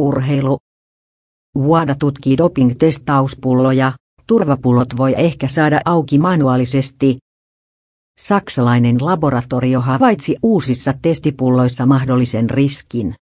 Urheilu. WADA tutkii doping-testauspulloja, turvapullot voi ehkä saada auki manuaalisesti. Saksalainen laboratorio havaitsi uusissa testipulloissa mahdollisen riskin.